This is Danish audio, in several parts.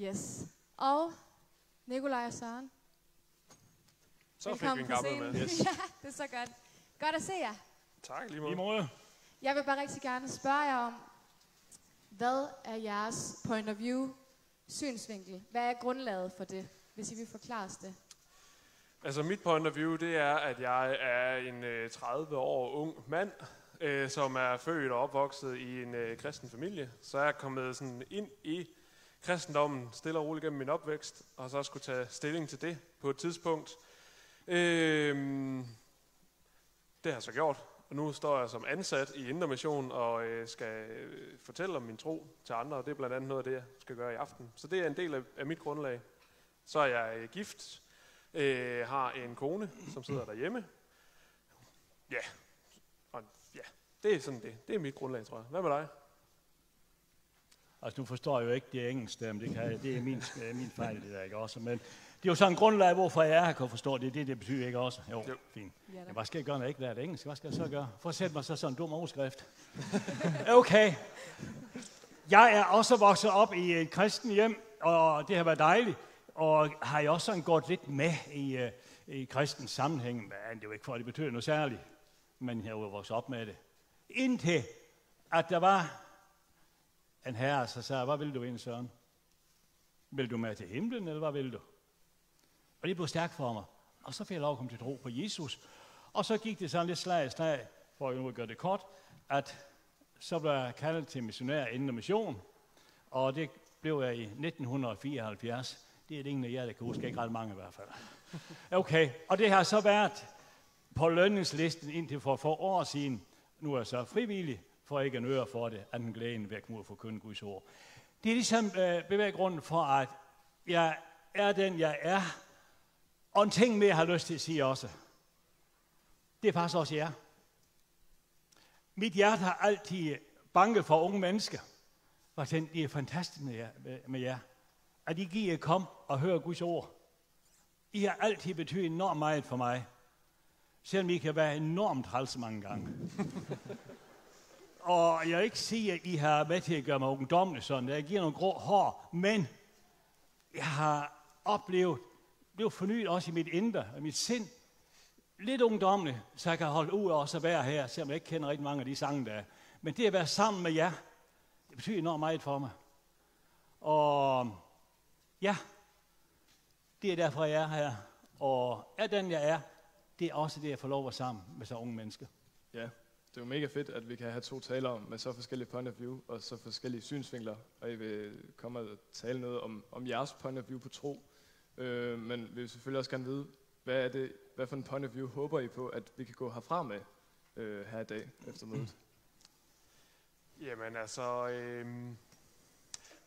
Yes. Og Nikolaj og Søren. Så fik vi en Velkommen gammel med. scenen. ja, det er så godt. Godt at se jer. Tak lige I måde. måde. Jeg vil bare rigtig gerne spørge jer om, hvad er jeres point of view synsvinkel? Hvad er grundlaget for det, hvis I vil forklare os det? Altså mit point of view, det er, at jeg er en øh, 30 år ung mand, øh, som er født og opvokset i en øh, kristen familie. Så er jeg kommet sådan ind i kristendommen stille og roligt gennem min opvækst, og så skulle tage stilling til det på et tidspunkt. Øh, det har jeg så gjort, og nu står jeg som ansat i Indre Mission og øh, skal øh, fortælle om min tro til andre, og det er blandt andet noget af det, jeg skal gøre i aften. Så det er en del af, af mit grundlag. Så er jeg øh, gift, øh, har en kone, som sidder derhjemme. Ja, og ja, det er sådan det. Det er mit grundlag, tror jeg. Hvad med dig? Altså, du forstår jo ikke det engelsk der, men det, kan, jeg- det er min, min fejl, det der ikke også. Men det er jo sådan en grundlag, hvorfor jeg er her, kan forstå det. Det, det betyder ikke også. Jo, Jo. fint. Ja, hvad skal jeg gøre, når jeg ikke lærer det engelsk? Hvad skal jeg så gøre? For at sætte mig så sådan en dum overskrift. Okay. Jeg er også vokset op i et kristen hjem, og det har været dejligt. Og har jeg også sådan gået lidt med i, øh, i kristens sammenhæng. Men det er jo ikke for, at det betyder noget særligt. Men jeg er jo vokset op med det. Indtil at der var en herre, så sagde hvad vil du ind, Søren? Vil du med til himlen, eller hvad vil du? Og det blev stærkt for mig. Og så fik jeg lov at komme til tro på Jesus. Og så gik det sådan lidt slag i slag, for nu at gøre det kort, at så blev jeg kaldet til missionær inden mission. Og det blev jeg i 1974. Det er det ingen af jer, der kan huske. Ikke ret mange i hvert fald. Okay, og det har så været på lønningslisten indtil for få år siden. Nu er jeg så frivillig, for ikke en øre for det, at den glæden ved at komme forkynde Guds ord. Det er ligesom øh, bevæggrunden for, at jeg er den, jeg er. Og en ting mere, jeg har lyst til at sige også. Det er faktisk også jer. Mit hjerte har altid banket for unge mennesker. For jeg tænkte, det er fantastisk med jer, med- jer. At I giver jer kom og hører Guds ord. I har altid betydet enormt meget for mig. Selvom I kan være enormt træls mange gange og jeg vil ikke sige, at I har med til at gøre mig ungdommelig sådan. Jeg giver nogle grå hår. Men jeg har oplevet, blev fornyet også i mit indre og mit sind. Lidt ungdommelig, så jeg kan holde ud og også være her, selvom jeg ikke kender rigtig mange af de sange, der er. Men det at være sammen med jer, det betyder enormt meget for mig. Og ja, det er derfor, jeg er her. Og er den, jeg er, det er også det, jeg får lov at være sammen med så unge mennesker. Ja, det er jo mega fedt, at vi kan have to taler med så forskellige point of view og så forskellige synsvinkler. Og I vil komme og tale noget om, om jeres point of view på tro. Øh, men vi vil selvfølgelig også gerne vide, hvad, er det, hvad for en point of view håber I på, at vi kan gå herfra med øh, her i dag efter mødet? Mm. Jamen altså, øh,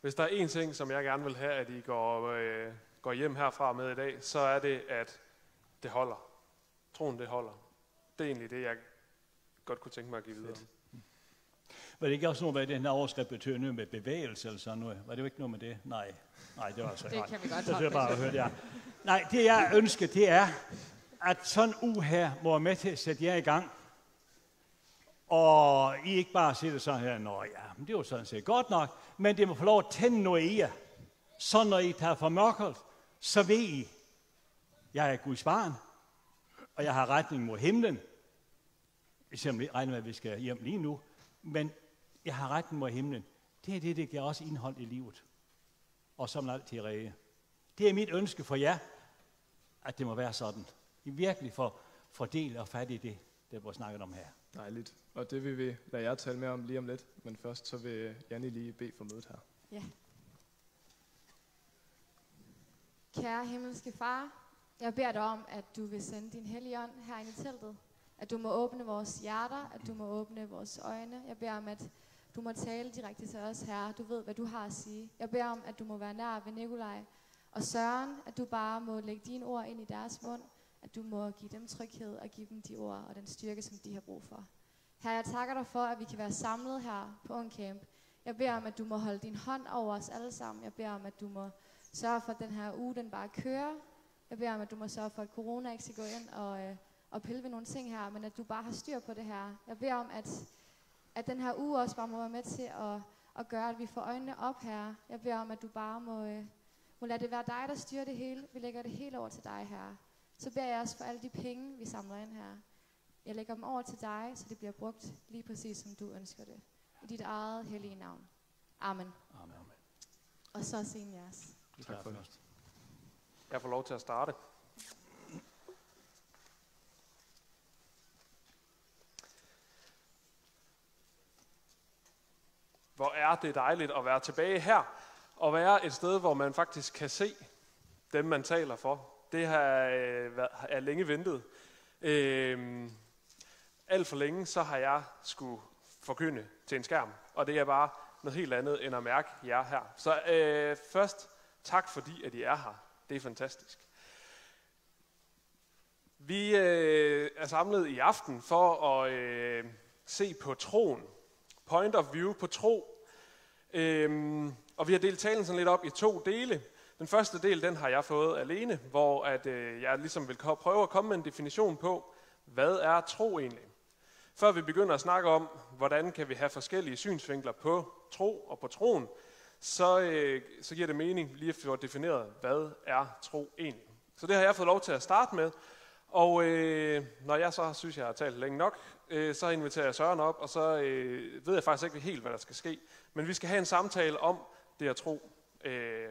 hvis der er en ting, som jeg gerne vil have, at I går, øh, går hjem herfra med i dag, så er det, at det holder. Troen, det holder. Det er egentlig det, jeg godt kunne tænke mig at give videre. Fedt. Var det ikke også noget med, den her overskrift betyder noget med bevægelse eller sådan noget? Var det jo ikke noget med det? Nej. Nej, det var altså Det kan vi godt Så det er bare med. at høre det her. Nej, det jeg ønsker, det er, at sådan uge her må være med til at sætte jer i gang. Og I ikke bare siger det sådan her, nå ja, men det var sådan set godt nok, men det må få lov at tænde noget i jer. Så når I tager for mørket, så ved I, jeg er Guds barn, og jeg har retning mod himlen. Selvom jeg regner med, at vi skal hjem lige nu. Men jeg har retning mod himlen. Det er det, der giver også indhold i livet. Og som altid ræge. Det er mit ønske for jer, at det må være sådan. I virkelig får, får del og fat i det, der bliver snakket om her. Dejligt. Og det vil vi lade jer tale mere om lige om lidt. Men først så vil Janne lige bede for mødet her. Ja. Kære himmelske far, jeg beder dig om, at du vil sende din hellige ånd herinde i teltet. At du må åbne vores hjerter, at du må åbne vores øjne. Jeg beder om, at du må tale direkte til os, herre. Du ved, hvad du har at sige. Jeg beder om, at du må være nær ved Nikolaj og Søren, at du bare må lægge dine ord ind i deres mund. At du må give dem tryghed og give dem de ord og den styrke, som de har brug for. Herre, jeg takker dig for, at vi kan være samlet her på Ungcamp. Jeg beder om, at du må holde din hånd over os alle sammen. Jeg beder om, at du må sørge for, at den her uge den bare kører. Jeg beder om, at du må sørge for, at corona ikke skal gå ind og, øh, og pille ved nogle ting her, men at du bare har styr på det her. Jeg beder om, at, at den her uge også bare må være med til at, at gøre, at vi får øjnene op her. Jeg beder om, at du bare må, øh, Må lade det være dig, der styrer det hele. Vi lægger det hele over til dig, Herre. Så beder jeg også for alle de penge, vi samler ind her. Jeg lægger dem over til dig, så det bliver brugt lige præcis, som du ønsker det. I dit eget hellige navn. Amen. Amen. Og så sen jeres. Tak for det. Jeg får lov til at starte. Hvor er det dejligt at være tilbage her, og være et sted, hvor man faktisk kan se dem, man taler for. Det har øh, været- er længe ventet. Øhm, alt for længe, så har jeg skulle forkynde til en skærm, og det er bare noget helt andet end at mærke jer her. Så øh, først tak fordi, at I er her. Det er fantastisk. Vi øh, er samlet i aften for at øh, se på troen. Point of view på tro. Øhm, og vi har delt talen sådan lidt op i to dele. Den første del, den har jeg fået alene, hvor at, øh, jeg ligesom vil prøve at komme med en definition på, hvad er tro egentlig? Før vi begynder at snakke om, hvordan kan vi have forskellige synsvinkler på tro og på troen, så, øh, så giver det mening lige at få defineret, hvad er tro egentlig. Så det har jeg fået lov til at starte med, og øh, når jeg så synes, jeg har talt længe nok, øh, så inviterer jeg Søren op, og så øh, ved jeg faktisk ikke helt, hvad der skal ske. Men vi skal have en samtale om det at tro, øh,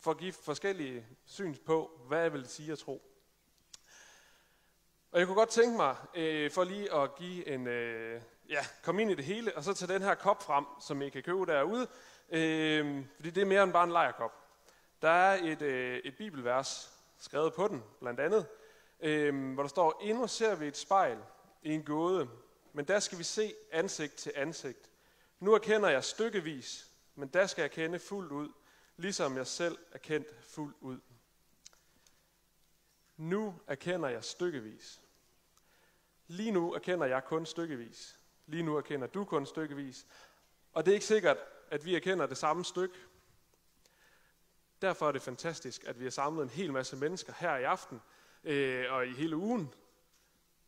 for at give forskellige syns på, hvad vil sige at tro. Og jeg kunne godt tænke mig, øh, for lige at give en, øh, ja, komme ind i det hele, og så tage den her kop frem, som I kan købe derude, øh, fordi det er mere end bare en lejerkop. Der er et, øh, et bibelvers skrevet på den, blandt andet, øh, hvor der står, endnu ser vi et spejl i en gåde, men der skal vi se ansigt til ansigt. Nu erkender jeg stykkevis, men der skal jeg kende fuldt ud, ligesom jeg selv er kendt fuldt ud. Nu erkender jeg stykkevis. Lige nu erkender jeg kun stykkevis. Lige nu erkender du kun stykkevis. Og det er ikke sikkert, at vi erkender det samme stykke. Derfor er det fantastisk, at vi har samlet en hel masse mennesker her i aften øh, og i hele ugen,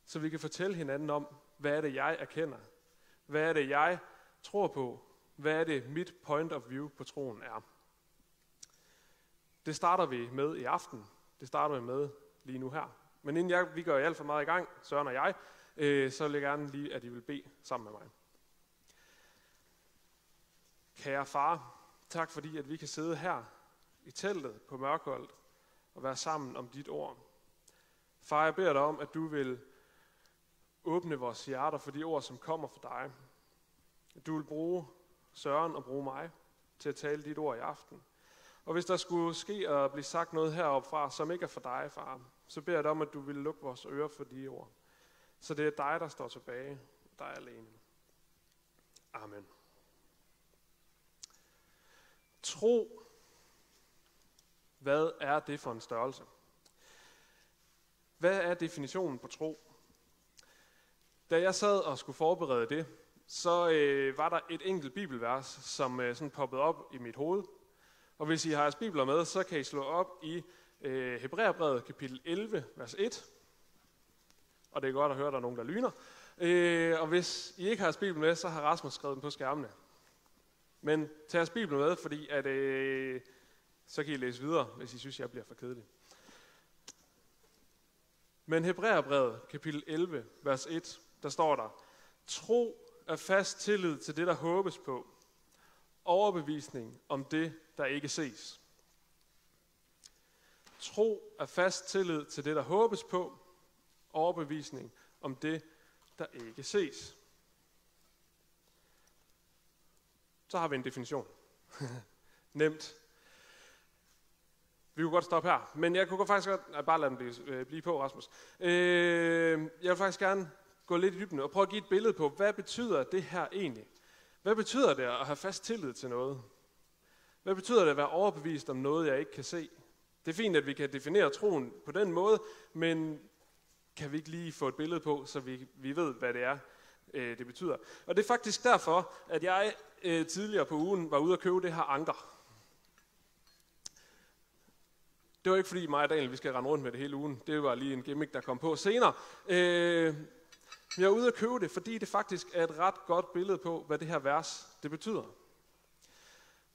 så vi kan fortælle hinanden om, hvad er det, jeg erkender? Hvad er det, jeg tror på? Hvad er det, mit point of view på troen er? Det starter vi med i aften. Det starter vi med lige nu her. Men inden jeg, vi går alt for meget i gang, Søren og jeg, øh, så vil jeg gerne lige, at I vil bede sammen med mig. Kære far, tak fordi, at vi kan sidde her i teltet på Mørkholdt og være sammen om dit ord. Far, jeg beder dig om, at du vil åbne vores hjerter for de ord, som kommer fra dig. At du vil bruge Søren og bruge mig til at tale dit ord i aften. Og hvis der skulle ske at blive sagt noget heroppe fra, som ikke er for dig, far, så beder jeg dig om, at du vil lukke vores ører for de ord. Så det er dig, der står tilbage, dig alene. Amen. Tro. Hvad er det for en størrelse? Hvad er definitionen på tro? Da jeg sad og skulle forberede det, så øh, var der et enkelt bibelvers, som øh, sådan poppede op i mit hoved. Og hvis I har jeres bibler med, så kan I slå op i øh, Hebræerbrevet kapitel 11, vers 1. Og det er godt at høre, at der er nogen, der lyner. Øh, og hvis I ikke har jeres bibel med, så har Rasmus skrevet den på skærmene. Men tag jeres bibel med, fordi at, øh, så kan I læse videre, hvis I synes, jeg bliver for kedelig. Men Hebræerbrevet kapitel 11, vers 1, der står der, Tro er fast tillid til det, der håbes på. Overbevisning om det, der ikke ses. Tro er fast tillid til det, der håbes på. Overbevisning om det, der ikke ses. Så har vi en definition. Nemt. Vi kunne godt stoppe her, men jeg kunne faktisk godt... Nej, bare lade den blive, øh, blive på, Rasmus. Øh, jeg vil faktisk gerne gå lidt i dybden og prøve at give et billede på, hvad betyder det her egentlig? Hvad betyder det at have fast tillid til noget? Hvad betyder det at være overbevist om noget, jeg ikke kan se? Det er fint, at vi kan definere troen på den måde, men kan vi ikke lige få et billede på, så vi, vi ved, hvad det er, øh, det betyder. Og det er faktisk derfor, at jeg øh, tidligere på ugen var ude at købe det her anker. Det var ikke fordi mig og Daniel, vi skal rende rundt med det hele ugen. Det var lige en gimmick, der kom på senere. Øh, jeg er ude at købe det, fordi det faktisk er et ret godt billede på, hvad det her vers det betyder.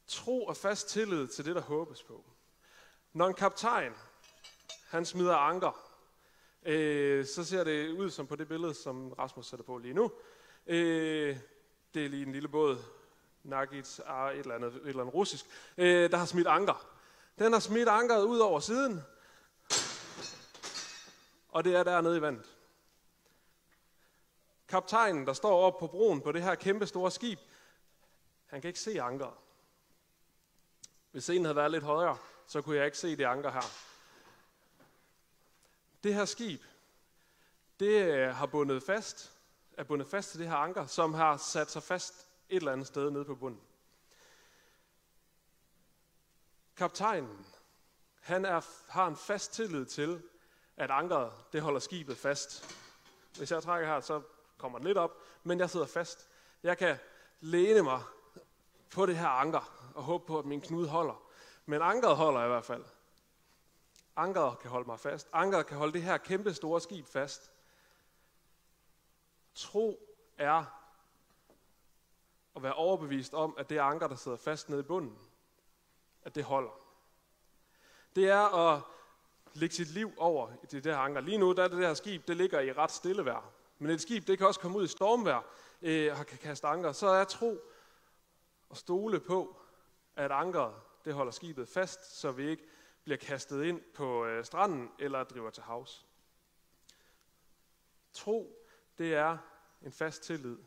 Tro og fast tillid til det, der håbes på. Når en kaptajn, han smider anker, øh, så ser det ud som på det billede, som Rasmus sætter på lige nu. Øh, det er lige en lille båd, Nagits ah, et eller andet, et eller andet russisk, øh, der har smidt anker. Den har smidt ankeret ud over siden, og det er dernede i vandet. Kaptajnen, der står oppe på broen på det her kæmpe store skib, han kan ikke se ankeret. Hvis scenen havde været lidt højere, så kunne jeg ikke se det anker her. Det her skib, det øh, har bundet fast, er bundet fast til det her anker, som har sat sig fast et eller andet sted nede på bunden. Kaptajnen, han er, har en fast tillid til, at ankeret, det holder skibet fast. Hvis jeg trækker her, så kommer den lidt op, men jeg sidder fast. Jeg kan læne mig på det her anker og håbe på, at min knude holder. Men ankeret holder i hvert fald. Ankeret kan holde mig fast. Ankeret kan holde det her kæmpe store skib fast. Tro er at være overbevist om, at det anker, der sidder fast nede i bunden, at det holder. Det er at lægge sit liv over i det der anker. Lige nu, der er det der skib, det ligger i ret stille vejr. Men et skib, det kan også komme ud i stormvejr øh, og kan kaste anker. Så er tro at stole på, at ankeret, det holder skibet fast, så vi ikke bliver kastet ind på øh, stranden eller driver til havs. Tro, det er en fast tillid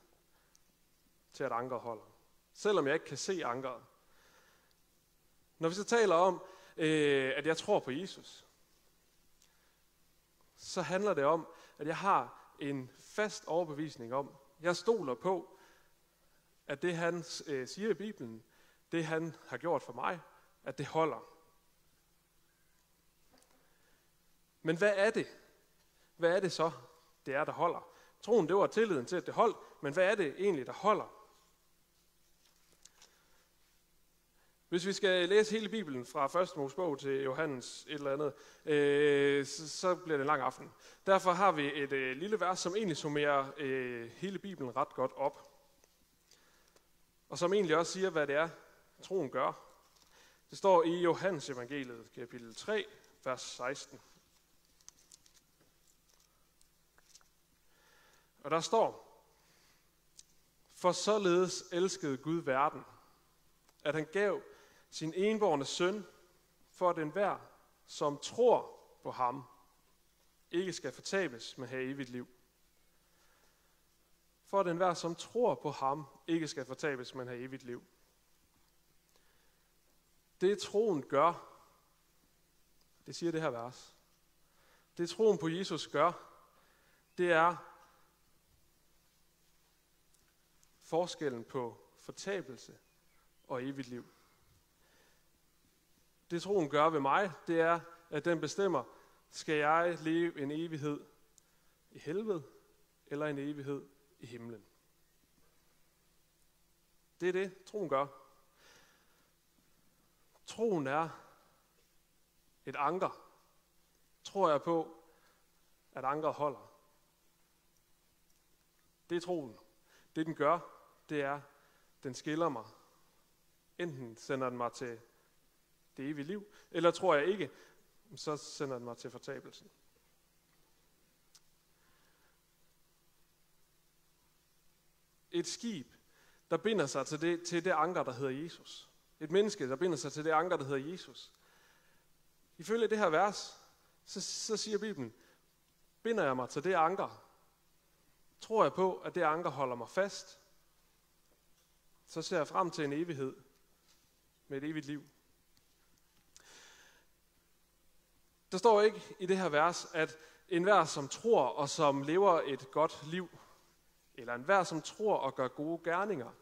til, at ankeret holder. Selvom jeg ikke kan se ankeret. Når vi så taler om, øh, at jeg tror på Jesus, så handler det om, at jeg har en fast overbevisning om, jeg stoler på, at det han øh, siger i Bibelen, det han har gjort for mig, at det holder. Men hvad er det? Hvad er det så, det er, der holder? Troen, det var tilliden til, at det holdt, men hvad er det egentlig, der holder? Hvis vi skal læse hele Bibelen fra 1. Mosebog til Johannes et eller andet, øh, så, så bliver det en lang aften. Derfor har vi et øh, lille vers, som egentlig summerer øh, hele Bibelen ret godt op. Og som egentlig også siger, hvad det er, troen gør. Det står i Johannes evangeliet, kapitel 3, vers 16. Og der står, For således elskede Gud verden, at han gav sin enborne søn, for at enhver, som tror på ham, ikke skal fortabes, men have evigt liv. For at enhver, som tror på ham, ikke skal fortabes, men have evigt liv. Det troen gør, det siger det her vers, det troen på Jesus gør, det er forskellen på fortabelse og evigt liv. Det troen gør ved mig, det er, at den bestemmer, skal jeg leve en evighed i helvede, eller en evighed i himlen. Det er det, troen gør. Troen er et anker. Tror jeg på, at ankeret holder. Det er troen. Det den gør, det er, den skiller mig. Enten sender den mig til det evige liv, eller tror jeg ikke, så sender den mig til fortabelsen. Et skib, der binder sig til det, til det anker, der hedder Jesus. Et menneske, der binder sig til det anker, der hedder Jesus. Ifølge det her vers, så, så siger Bibelen, binder jeg mig til det anker, tror jeg på, at det anker holder mig fast, så ser jeg frem til en evighed med et evigt liv. Der står ikke i det her vers, at enhver, som tror og som lever et godt liv, eller enhver, som tror og gør gode gerninger,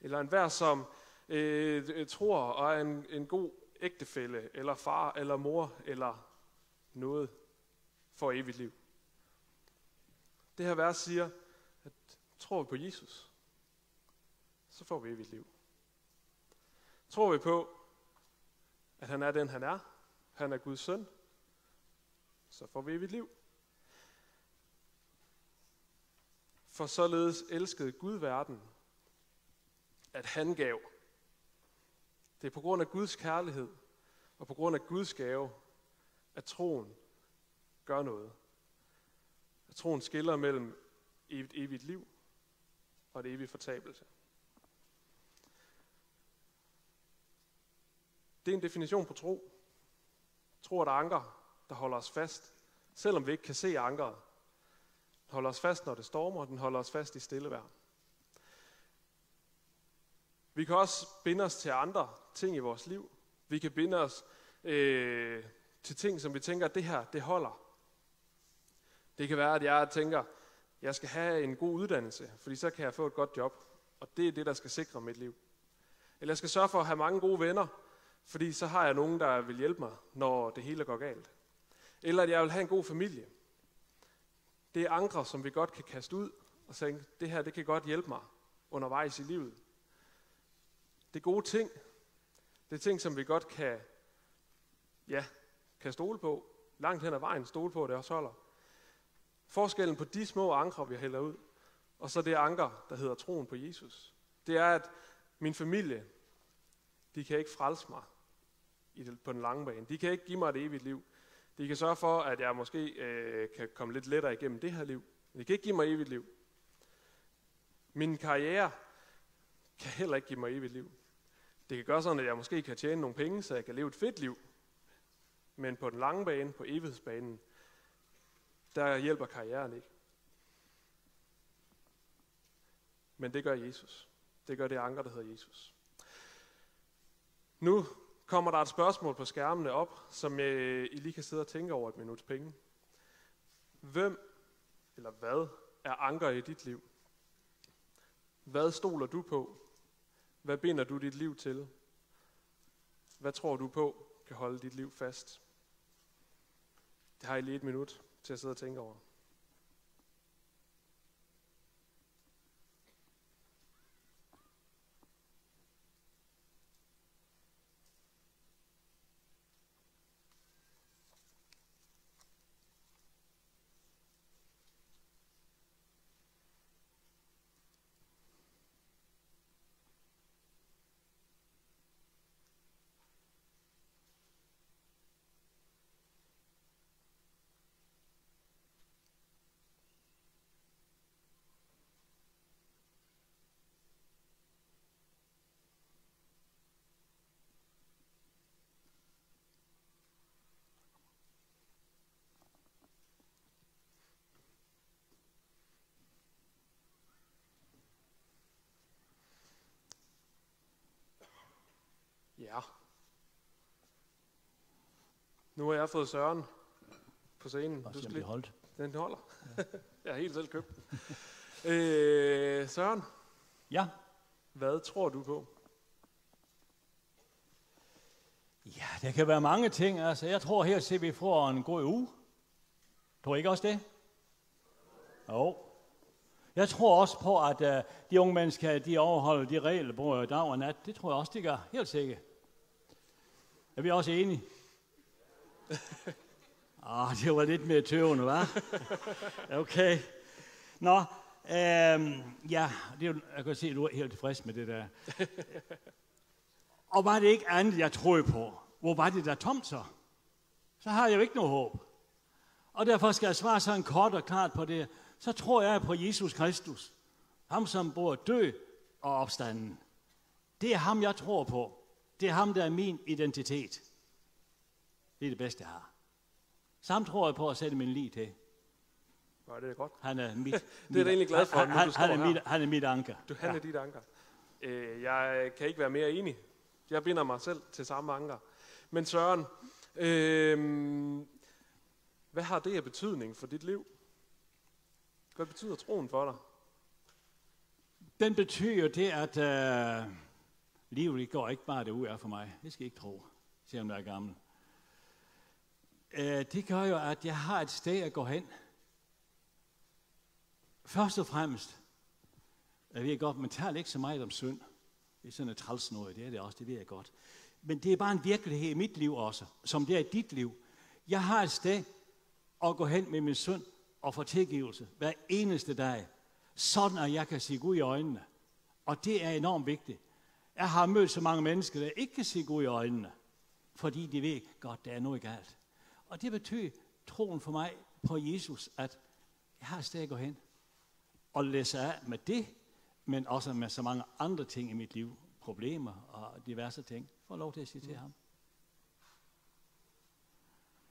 eller enhver, som øh, tror og er en, en god ægtefælle, eller far, eller mor, eller noget, for evigt liv. Det her vers siger, at tror vi på Jesus, så får vi evigt liv. Tror vi på, at han er den, han er, han er Guds søn, så får vi evigt liv. For således elskede Gud verden, at han gav. Det er på grund af Guds kærlighed og på grund af Guds gave, at troen gør noget. At troen skiller mellem et evigt liv og et evigt fortabelse. Det er en definition på tro. Tro er et anker, der holder os fast, selvom vi ikke kan se ankeret. Den holder os fast, når det stormer, og den holder os fast i stille vejr. Vi kan også binde os til andre ting i vores liv. Vi kan binde os øh, til ting, som vi tænker, at det her, det holder. Det kan være, at jeg tænker, jeg skal have en god uddannelse, fordi så kan jeg få et godt job. Og det er det, der skal sikre mit liv. Eller jeg skal sørge for at have mange gode venner, fordi så har jeg nogen, der vil hjælpe mig, når det hele går galt. Eller at jeg vil have en god familie. Det er ankre, som vi godt kan kaste ud og tænke, det her det kan godt hjælpe mig undervejs i livet. Det er gode ting. Det er ting, som vi godt kan, ja, kan stole på. Langt hen ad vejen stole på, at det også holder. Forskellen på de små ankre, vi hælder ud, og så det anker, der hedder troen på Jesus, det er, at min familie, de kan ikke frelse mig på den lange bane. De kan ikke give mig et evigt liv. De kan sørge for, at jeg måske øh, kan komme lidt lettere igennem det her liv. Men de kan ikke give mig evigt liv. Min karriere kan heller ikke give mig evigt liv. Det kan gøre sådan, at jeg måske kan tjene nogle penge, så jeg kan leve et fedt liv. Men på den lange bane, på evighedsbanen, der hjælper karrieren ikke. Men det gør Jesus. Det gør det anker, der hedder Jesus. Nu kommer der et spørgsmål på skærmene op, som øh, I lige kan sidde og tænke over et minuts penge. Hvem eller hvad er anker i dit liv? Hvad stoler du på? Hvad binder du dit liv til? Hvad tror du på kan holde dit liv fast? Det har I lige et minut til at sidde og tænke over. Ja. Nu har jeg fået Søren på scenen. Bare Du skal lige... holdt. Den holder. jeg har helt selv købt den. øh, Søren, Ja. hvad tror du på? Ja, der kan være mange ting. Altså, jeg tror her at vi får en god uge. Tror I ikke også det? Jo. Jeg tror også på, at uh, de unge mennesker, de overholder de regler både dag og nat. Det tror jeg også, de gør. Helt sikkert. Er vi også enige? Ah, det var lidt mere tøvende, hva'? Okay. Nå, øhm, ja, det er, jeg kan se, at du er helt tilfreds med det der. Og var det ikke andet, jeg troede på? Hvor var det der tomt så? Så har jeg jo ikke noget håb. Og derfor skal jeg svare sådan kort og klart på det. Så tror jeg på Jesus Kristus. Ham, som bor død og opstanden. Det er ham, jeg tror på. Det er ham, der er min identitet. Det er det bedste, jeg har. Samt tror jeg på at sætte min liv til. Nå, det er godt. Han er mit, Det er jeg da egentlig glad for, han, nu han, han, er mit, han er mit anker. Du han er dit anker. Øh, jeg kan ikke være mere enig. Jeg binder mig selv til samme anker. Men Søren, øh, hvad har det af betydning for dit liv? Hvad betyder troen for dig? Den betyder det, at øh, livet det går ikke bare det ud er for mig. Det skal I ikke tro, selvom jeg er gammel. Øh, det gør jo, at jeg har et sted at gå hen. Først og fremmest, jeg ved godt, man taler ikke så meget om synd. Det er sådan et træls noget, det er det også, det ved jeg godt. Men det er bare en virkelighed i mit liv også, som det er i dit liv. Jeg har et sted at gå hen med min synd og få tilgivelse hver eneste dag, sådan at jeg kan se Gud i øjnene. Og det er enormt vigtigt. Jeg har mødt så mange mennesker, der ikke kan se Gud i øjnene, fordi de ved godt, der er noget galt. Og det betyder troen for mig på Jesus, at jeg har et sted at gå hen og læse af med det, men også med så mange andre ting i mit liv, problemer og diverse ting, får lov til at sige til ham.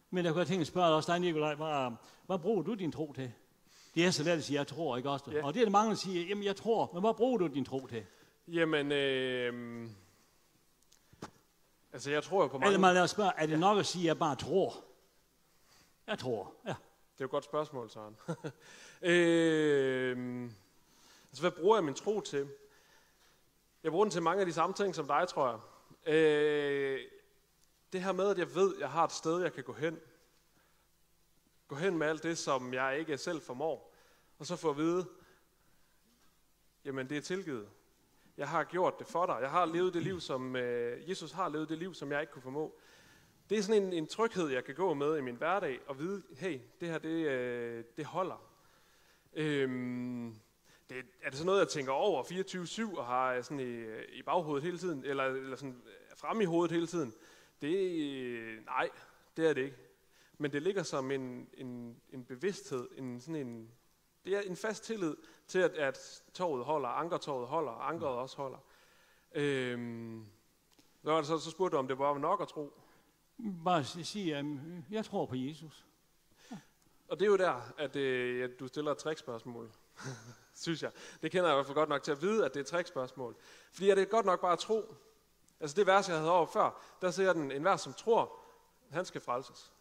Men jeg kunne tænke at spørge også dig, Nikolaj, hvad, hvad bruger du din tro til? Det er så let at sige, jeg tror, ikke også? Ja. Og det er det mange, der siger, jamen jeg tror, men hvad bruger du din tro til? Jamen, øh, altså jeg tror jo på mange... Eller man lad os spørge, er det nok at sige, at jeg bare tror? Jeg tror, ja. Det er jo et godt spørgsmål, Søren. øh, altså, hvad bruger jeg min tro til? Jeg bruger den til mange af de samme ting som dig, tror jeg. Øh, det her med, at jeg ved, at jeg har et sted, jeg kan gå hen. Gå hen med alt det, som jeg ikke selv formår. Og så få at vide, jamen det er tilgivet. Jeg har gjort det for dig. Jeg har levet det liv, som øh, Jesus har levet det liv, som jeg ikke kunne formå. Det er sådan en, en tryghed, jeg kan gå med i min hverdag, og vide, hey, det her, det, øh, det holder. Øhm, det, er det sådan noget, jeg tænker over 24-7 og har øh, sådan i, øh, i baghovedet hele tiden, eller, eller sådan øh, frem i hovedet hele tiden? Det, øh, nej, det er det ikke. Men det ligger som en, en, en bevidsthed, en, sådan en, det er en fast tillid til, at, at toget holder, ankertoget holder, og ankeret også holder. Øhm, så, så, så spurgte du, om det var nok at tro. Bare si- sige, at jeg tror på Jesus. Og det er jo der, at, øh, at du stiller et trickspørgsmål, synes jeg. Det kender jeg i hvert fald godt nok til at vide, at det er et trickspørgsmål. Fordi er det godt nok bare at tro? Altså det vers, jeg havde over før, der siger den, en vers, som tror, han skal frelses.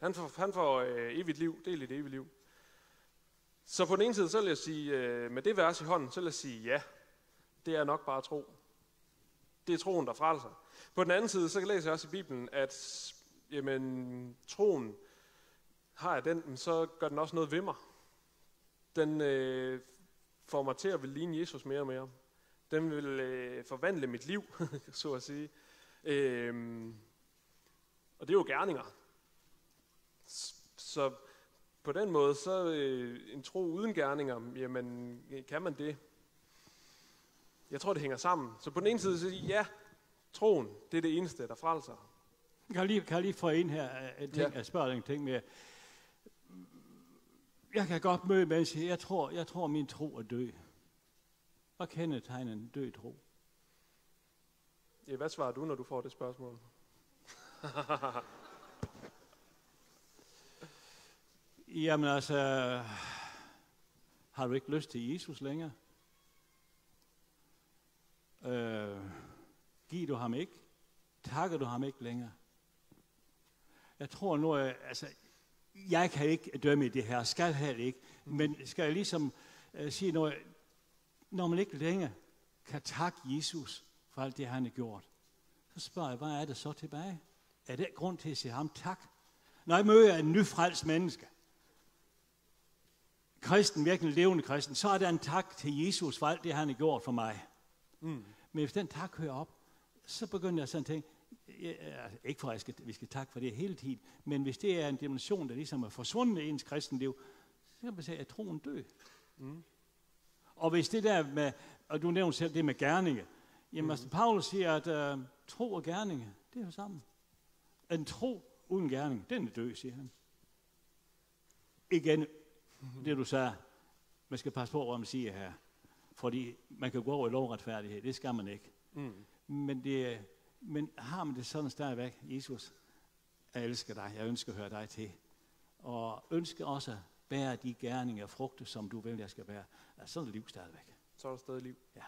Han får, han får øh, evigt liv, del i det evige liv. Så på den ene side, så vil jeg sige, øh, med det vers i hånden, så vil jeg sige, ja, det er nok bare tro. Det er troen, der frelser. På den anden side, så læser jeg også i Bibelen, at jamen, troen, har jeg den, så gør den også noget ved mig. Den øh, får mig til at vil ligne Jesus mere og mere. Den vil øh, forvandle mit liv, så at sige. Øh, og det er jo gerninger. Så på den måde, så øh, en tro uden gerninger, jamen kan man det? Jeg tror, det hænger sammen. Så på den ene side, så ja, troen, det er det eneste, der frelser. Kan jeg lige, kan lige få ind her, øh, en ting, Ja. jeg spørger en ting mere. Jeg kan godt møde mennesker, jeg tror, jeg tror min tro er død. Hvad kendetegner en død tro? Ja, hvad svarer du, når du får det spørgsmål? Jamen altså, har du ikke lyst til Jesus længere? Øh, giver du ham ikke? Takker du ham ikke længere? Jeg tror nu, at- altså, jeg kan ikke dømme i det her, skal heller ikke, men skal jeg ligesom uh, sige noget, når man ikke længere kan takke Jesus for alt det, han har gjort, så spørger jeg, hvad er det så tilbage? Er det grund til at sige ham tak? Når jeg møder en nyfrelst menneske, kristen, virkelig levende kristen, så er der en tak til Jesus for alt det, han har gjort for mig. Mm. Men hvis den tak hører op, så begynder jeg sådan at tænke, altså, ikke for at skal, vi skal takke for det hele tiden, men hvis det er en dimension, der ligesom er forsvundet i ens kristenliv, så kan man sige, at troen dø. Mm. Og hvis det der med, og du nævnte selv det med gerninge, jamen altså, Paulus siger, at uh, tro og gerninge, det er jo sammen. En tro uden gerning, den er død, siger han. Igen, det du sagde, man skal passe på, hvad man siger her. Fordi man kan gå over i lovretfærdighed, det skal man ikke. Mm. Men, det, men har man det sådan stadigvæk, Jesus, jeg elsker dig, jeg ønsker at høre dig til. Og ønsker også at bære de gerninger og frugter, som du vil, jeg skal bære. Altså sådan et liv stadigvæk. Så er der stadig liv. Ja.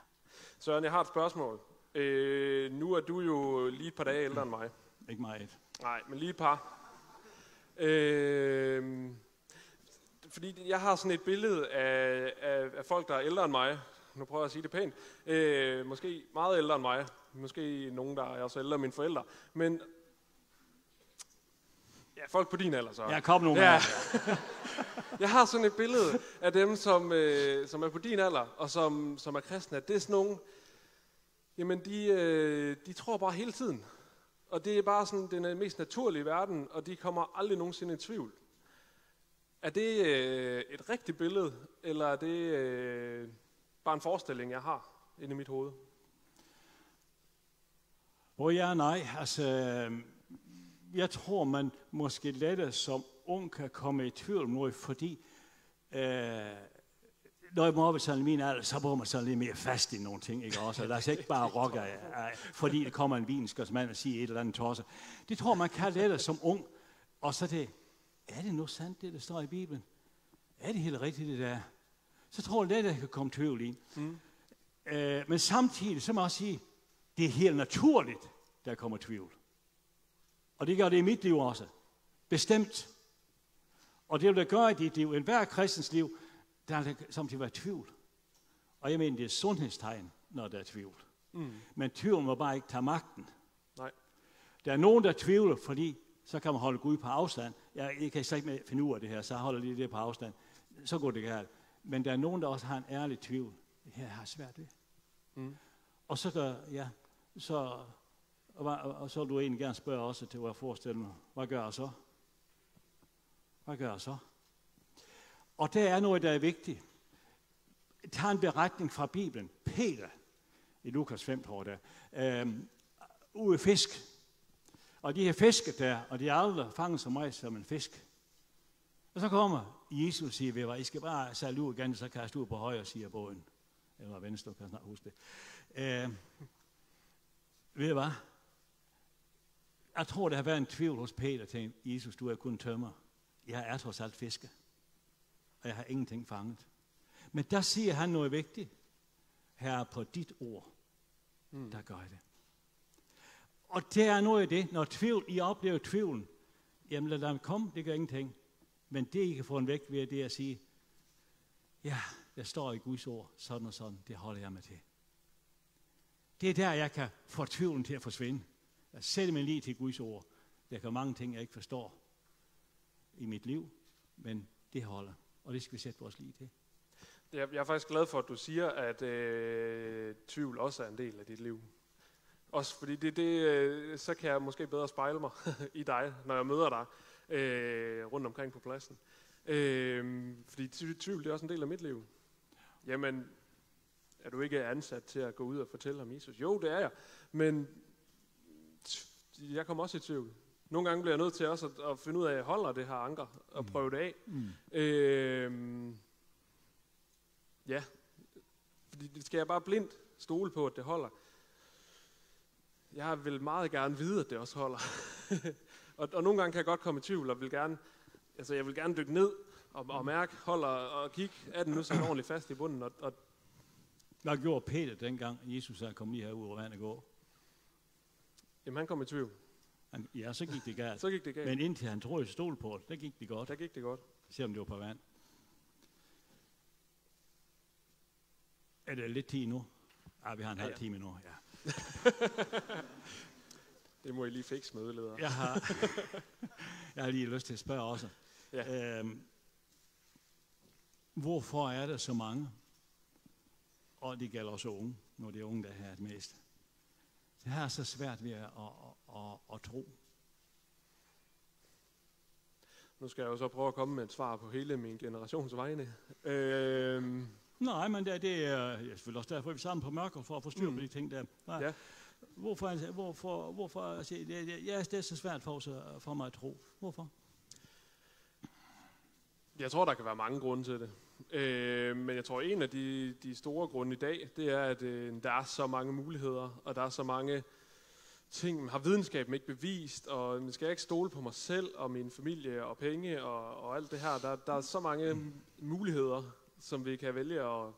Søren, jeg har et spørgsmål. Øh, nu er du jo lige et par dage ældre end mig. Ikke meget. Nej, men lige et par. Øh, fordi jeg har sådan et billede af, af, af folk, der er ældre end mig. Nu prøver jeg at sige det pænt. Øh, måske meget ældre end mig. Måske nogen, der er også ældre end mine forældre. Men ja, folk på din alder så. Jeg kom nogle Ja. Jeg har sådan et billede af dem, som, øh, som er på din alder, og som, som er kristne. at Det er sådan nogle, jamen de, øh, de tror bare hele tiden. Og det er bare sådan den mest naturlige verden, og de kommer aldrig nogensinde i tvivl. Er det øh, et rigtigt billede, eller er det øh, bare en forestilling, jeg har inde i mit hoved? Hvor ja og nej. Altså, jeg tror, man måske lettere som ung kan komme i tvivl noget, fordi øh, når jeg må op i sådan min alder, så må man sådan lidt mere fast i nogle ting, ikke også? Lad os ikke bare rokke, fordi det kommer en vinskørsmand og siger et eller andet tosse. Det tror man kan lettere som ung. Og så det, er det nu sandt, det der står i Bibelen? Er det helt rigtigt, det der? Så tror jeg lettere, at kan komme tvivl i. Mm. Øh, men samtidig, så må jeg også sige, det er helt naturligt, der kommer tvivl. Og det gør det i mit liv også. Bestemt. Og det vil det gøre i dit liv. En hver kristens liv, der er samtidig være tvivl. Og jeg mener, det er sundhedstegn, når der er tvivl. Mm. Men tvivl må bare ikke tage magten. Nej. Der er nogen, der tvivler, fordi så kan man holde Gud på afstand. Jeg, jeg kan slet ikke finde ud af det her, så holder lige det på afstand. Så går det galt. Men der er nogen, der også har en ærlig tvivl. Det her har svært ved. Mm. Og så gør, ja, så, og, og så vil du egentlig gerne spørge også til, hvad jeg forestiller mig. Hvad gør jeg så? Hvad gør jeg så? Og der er noget, der er vigtigt. Tag en beretning fra Bibelen. Peter, i Lukas 5, tror jeg der, øhm, ude fisk. Og de har fisket der, og de er aldrig fanget så meget som en fisk. Og så kommer Jesus og siger, ved I skal bare sejle ud igen, så kaste ud på højre, siger båden. Eller venstre, kan jeg snart huske det. Øh, ved hvad? Jeg tror, der har været en tvivl hos Peter til Jesus, du er kun tømmer. Jeg er trods alt fisker og jeg har ingenting fanget. Men der siger han noget vigtigt. Her på dit ord, mm. der gør jeg det. Og det er noget af det, når tvivl, I oplever tvivlen, jamen lad dem komme, det gør ingenting. Men det, I kan få en vægt ved, det er at sige, ja, der står i Guds ord, sådan og sådan, det holder jeg mig til. Det er der, jeg kan få tvivlen til at forsvinde. Jeg sætter mig lige til Guds ord. Der kan mange ting, jeg ikke forstår i mit liv, men det holder og det skal vi sætte vores liv til. Jeg er faktisk glad for, at du siger, at øh, tvivl også er en del af dit liv. Også fordi det, det, øh, så kan jeg måske bedre spejle mig i dig, når jeg møder dig øh, rundt omkring på pladsen. Øh, fordi tvivl det er også en del af mit liv. Jamen, er du ikke ansat til at gå ud og fortælle om Jesus? Jo, det er jeg. Men jeg kommer også i tvivl. Nogle gange bliver jeg nødt til også at, at finde ud af, holder det her anker, og mm. prøve det af. Mm. Øh, ja, fordi det skal jeg bare blindt stole på, at det holder. Jeg vil meget gerne vide, at det også holder. og, og nogle gange kan jeg godt komme i tvivl, og vil gerne, altså jeg vil gerne dykke ned og, og mærke, holder og kigge, er den nu så ordentligt fast i bunden. Og, og Hvad gjorde Peter dengang, Jesus er kommet lige herud over vandet går? Jamen han kom i tvivl. Han, ja, så gik det galt. så gik det galt. Men indtil han troede stol på det, der gik det godt. Der gik det godt. Selvom det var på vand. Er det lidt tid nu? Ja, vi har en ja, halv ja. time nu, ja. det må I lige fikse med udleder. Jeg har, jeg har lige lyst til at spørge også. Ja. Øhm, hvorfor er der så mange, og det gælder også unge, når det er unge, der har det mest, det her er så svært ved at, at, at, at, tro. Nu skal jeg jo så prøve at komme med et svar på hele min generations vegne. Øhm. Nej, men det, det er jeg selvfølgelig også derfor, vi er sammen på mørker for at få styr på mm. de ting der. Nej. Ja. Hvorfor, hvorfor, hvorfor altså, det, det, ja, det er så svært for, for mig at tro. Hvorfor? Jeg tror, der kan være mange grunde til det. Øh, men jeg tror, en af de, de store grunde i dag, det er, at øh, der er så mange muligheder, og der er så mange ting, har videnskaben ikke bevist, og man skal ikke stole på mig selv og min familie og penge og, og alt det her. Der, der er så mange muligheder, som vi kan vælge at,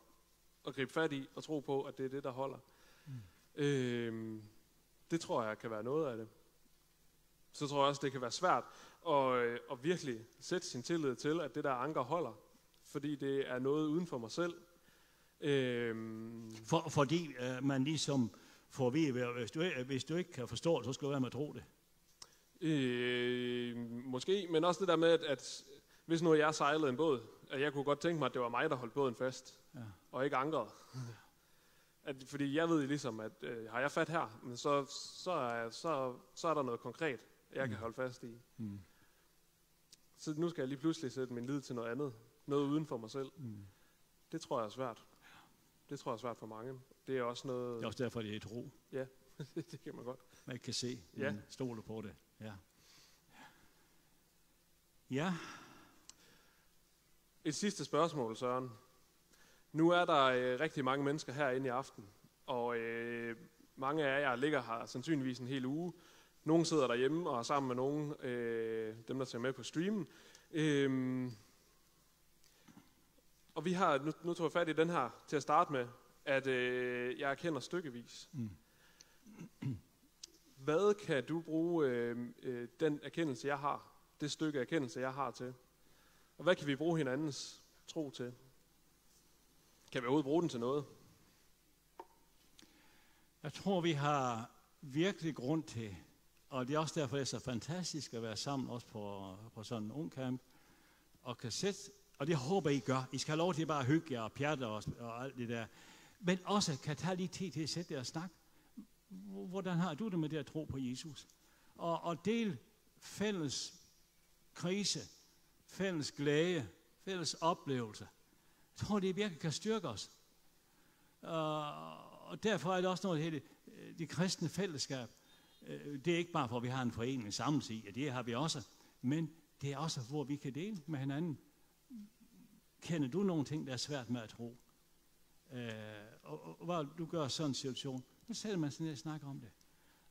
at gribe fat i og tro på, at det er det, der holder. Mm. Øh, det tror jeg kan være noget af det. Så tror jeg også, det kan være svært at, øh, at virkelig sætte sin tillid til, at det der anker holder fordi det er noget uden for mig selv. Øhm. For, fordi øh, man ligesom får vide, hvis du, hvis du ikke kan forstå det, så skal du være med at tro det. Øh, måske, men også det der med, at, at hvis nu jeg sejlede en båd, at jeg kunne godt tænke mig, at det var mig, der holdt båden fast, ja. og ikke ankeret. At, fordi jeg ved ligesom, at øh, har jeg fat her, men så, så, er, så, så er der noget konkret, jeg mm. kan holde fast i. Mm. Så nu skal jeg lige pludselig sætte min lid til noget andet noget uden for mig selv. Mm. Det tror jeg er svært. Det tror jeg er svært for mange. Det er også noget... Det er også derfor, det er et ro. Ja, det kan man godt. Man kan se, ja. man stoler på det. Ja. Ja, Et sidste spørgsmål, Søren. Nu er der øh, rigtig mange mennesker herinde i aften, og øh, mange af jer ligger her sandsynligvis en hel uge. Nogle sidder derhjemme og er sammen med nogen, øh, dem der ser med på streamen. Øh, og vi har, nu, nu tog jeg fat i den her til at starte med, at øh, jeg erkender stykkevis. Mm. Hvad kan du bruge øh, øh, den erkendelse, jeg har, det stykke erkendelse, jeg har til? Og hvad kan vi bruge hinandens tro til? Kan vi overhovedet bruge den til noget? jeg tror, vi har virkelig grund til, og det er også derfor, det er så fantastisk at være sammen også på, på sådan en ung camp, og kan sætte, og det håber I gør. I skal have lov til bare at hygge jer og pjatte og, og alt det der. Men også kan tage lige tid til at sætte jer og snakke. Hvordan har du det med det at tro på Jesus? Og, og del fælles krise, fælles glæde, fælles oplevelse. Jeg tror, det virkelig kan styrke os. Og, og derfor er det også noget af det, øh, det kristne fællesskab. Øh, det er ikke bare for, at vi har en forening sammen i, og det har vi også. Men det er også, hvor vi kan dele med hinanden. Kender du nogle ting, der er svært med at tro? Øh, og, og, og hvad du gør sådan en situation, så sætter man sig ned og snakker om det.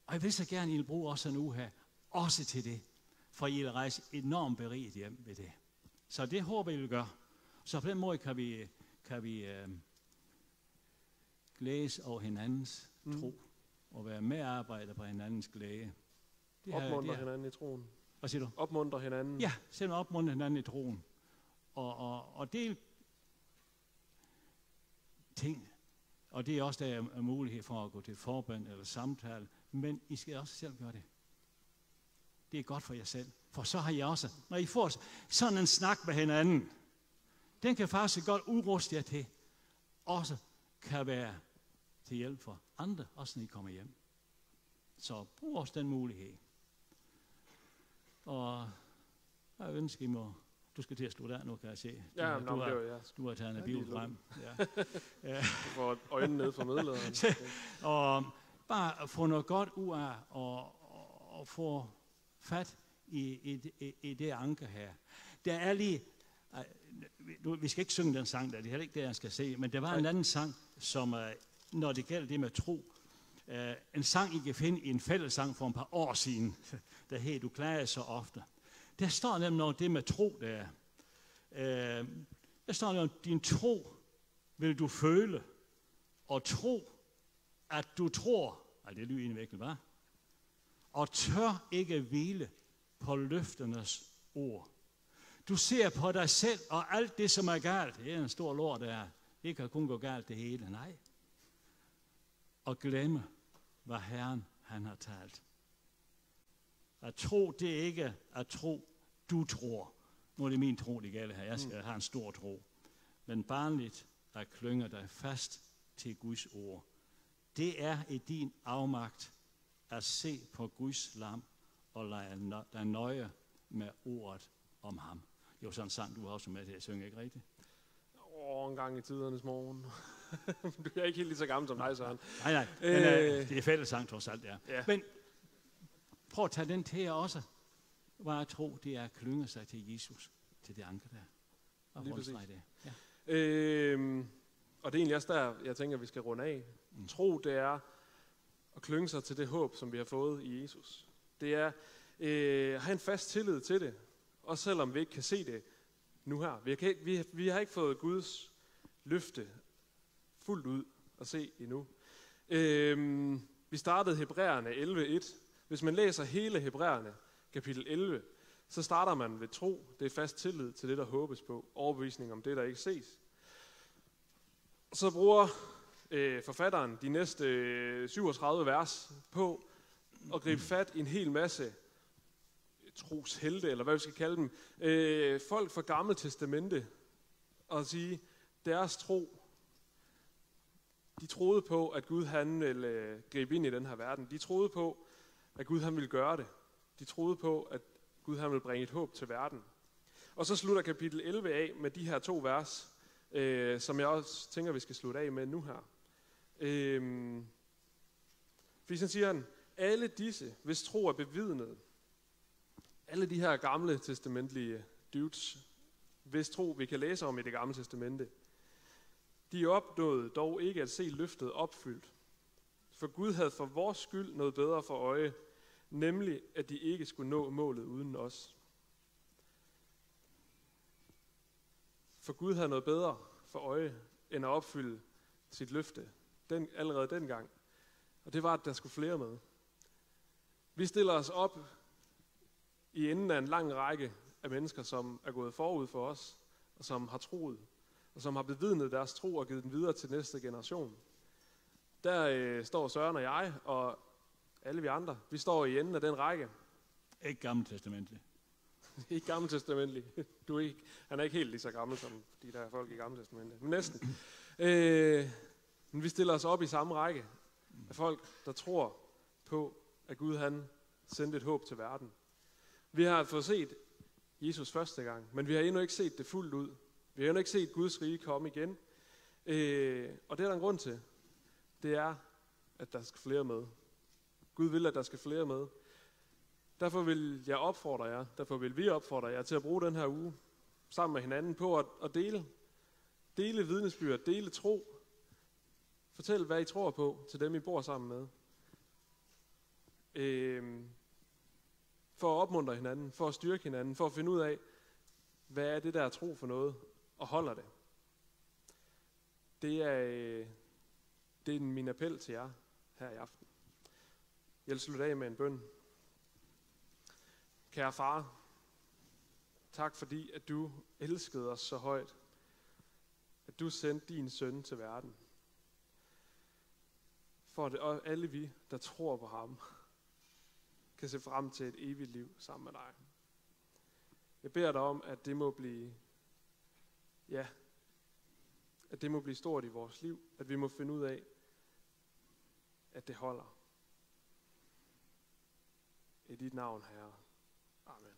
Og jeg vil så gerne, I vil bruge også en uge her, også til det. For I vil rejse enormt beriget hjem ved det. Så det håber jeg, I vil gøre. Så på den måde kan vi, kan vi øh, glædes over hinandens Mm. tro, og være medarbejder på hinandens glæde. Det Opmuntre her- hinanden i troen. Hvad siger du? Opmuntre hinanden. Ja, simpelthen opmuntre hinanden i troen. Og, og, og del ting. Og det er også der er mulighed for at gå til forbøn eller samtale. Men I skal også selv gøre det. Det er godt for jer selv. For så har I også, når I får sådan en snak med hinanden, den kan faktisk godt udruste jer til, også kan være til hjælp for andre, også når I kommer hjem. Så brug også den mulighed. Og jeg ønsker, I må... Du skal til at slutte af nu, kan jeg se. Du, Ja, men du, det har, var jeg. du har taget en Ja, lige frem. Ja. Du får øjnene ned fra medlederen. og bare få noget godt ud af og, og, og få fat i, i, i, det anker her. Der er lige, ej, nu, vi skal ikke synge den sang der, det er heller ikke det, jeg skal se, men der var en anden sang, som uh, når det gælder det med tro, uh, en sang, I kan finde i en fællessang for et par år siden, der hed Du klager så ofte. Der står nemlig noget det med tro der. Uh, der står noget, din tro vil du føle, og tro, at du tror, at det lyder indviklet, hva'? Og tør ikke hvile på løfternes ord. Du ser på dig selv, og alt det, som er galt, det er en stor lort, der det kan kun gå galt det hele. Nej. Og glemme, hvad Herren han har talt. At tro, det er ikke at tro, du tror. Nu er det min tro, det gælder her. Jeg skal have en stor tro. Men barnligt at klynge dig fast til Guds ord. Det er i din afmagt at se på Guds lam og lade nøje med ordet om ham. Jo, sådan sang, du har også med til at synge, ikke rigtigt? Åh, en gang i tidernes morgen. du er ikke helt lige så gammel som dig, Søren. Nej, nej, Øh. men, øh, det er fællessang trods alt, ja. Ja. Men prøv at tage den til jer også. Hvad jeg tror, det er at klynge sig til Jesus, til det anker der. Og Lige præcis. det. Ja. Øhm, og det er egentlig også der, jeg tænker, vi skal runde af. Mm. Tro, det er og klynge sig til det håb, som vi har fået i Jesus. Det er øh, at have en fast tillid til det, også selvom vi ikke kan se det nu her. Vi, kan, vi, vi har ikke fået Guds løfte fuldt ud at se endnu. Øh, vi startede Hebræerne 11.1. Hvis man læser hele Hebræerne, kapitel 11, så starter man ved tro. Det er fast tillid til det, der håbes på. Overbevisning om det, der ikke ses. Så bruger øh, forfatteren de næste øh, 37 vers på at gribe fat i en hel masse troshelte, eller hvad vi skal kalde dem. Øh, folk fra Gamle Testamente, og sige, deres tro, de troede på, at Gud han ville øh, gribe ind i den her verden. De troede på, at Gud han ville gøre det. De troede på, at Gud han ville bringe et håb til verden. Og så slutter kapitel 11 af med de her to vers, øh, som jeg også tænker, vi skal slutte af med nu her. Øhm, fordi sådan siger han, alle disse, hvis tro er bevidnet, alle de her gamle testamentlige dudes, hvis tro vi kan læse om i det gamle testamente, de opnåede dog ikke at se løftet opfyldt. For Gud havde for vores skyld noget bedre for øje, nemlig at de ikke skulle nå målet uden os. For Gud havde noget bedre for øje, end at opfylde sit løfte den, allerede dengang. Og det var, at der skulle flere med. Vi stiller os op i enden af en lang række af mennesker, som er gået forud for os, og som har troet, og som har bevidnet deres tro og givet den videre til næste generation. Der øh, står Søren og jeg, og alle vi andre, vi står i enden af den række. Ikke gamle testamentet. ikke gamle testamentet. Du er ikke, han er ikke helt lige så gammel som de der folk i gamle testamentet, men næsten. øh, men vi stiller os op i samme række af folk, der tror på, at Gud han sendte et håb til verden. Vi har fået set Jesus første gang, men vi har endnu ikke set det fuldt ud. Vi har endnu ikke set Guds rige komme igen. Øh, og det er der en grund til. Det er, at der skal flere med. Gud vil, at der skal flere med. Derfor vil jeg opfordre jer, derfor vil vi opfordre jer til at bruge den her uge sammen med hinanden på at, at dele. Dele vidnesbyrd, dele tro. Fortæl, hvad I tror på til dem, I bor sammen med. Øh, for at opmuntre hinanden, for at styrke hinanden, for at finde ud af, hvad er det der tro for noget, og holder det. Det er, øh, det er min appel til jer her i aften. Jeg vil slutte af med en bøn. Kære far, tak fordi, at du elskede os så højt, at du sendte din søn til verden. For at alle vi, der tror på ham, kan se frem til et evigt liv sammen med dig. Jeg beder dig om, at det må blive, ja, at det må blive stort i vores liv, at vi må finde ud af, at det holder. I dit navn, Herre. Amen. Amen.